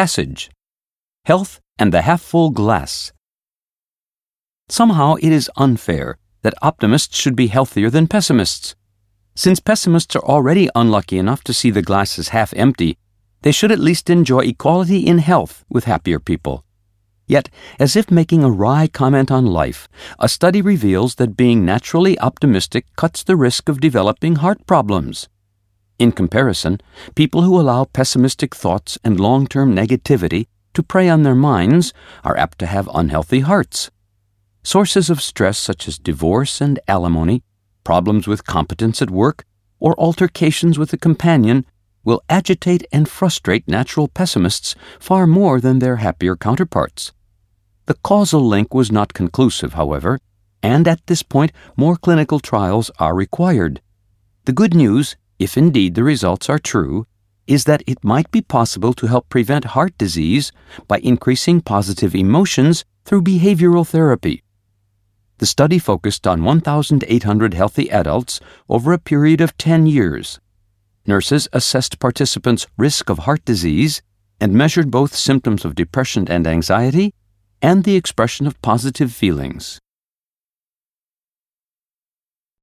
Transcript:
Passage Health and the Half Full Glass. Somehow it is unfair that optimists should be healthier than pessimists. Since pessimists are already unlucky enough to see the glass as half empty, they should at least enjoy equality in health with happier people. Yet, as if making a wry comment on life, a study reveals that being naturally optimistic cuts the risk of developing heart problems. In comparison, people who allow pessimistic thoughts and long term negativity to prey on their minds are apt to have unhealthy hearts. Sources of stress such as divorce and alimony, problems with competence at work, or altercations with a companion will agitate and frustrate natural pessimists far more than their happier counterparts. The causal link was not conclusive, however, and at this point more clinical trials are required. The good news, if indeed the results are true, is that it might be possible to help prevent heart disease by increasing positive emotions through behavioral therapy. The study focused on 1,800 healthy adults over a period of 10 years. Nurses assessed participants' risk of heart disease and measured both symptoms of depression and anxiety and the expression of positive feelings.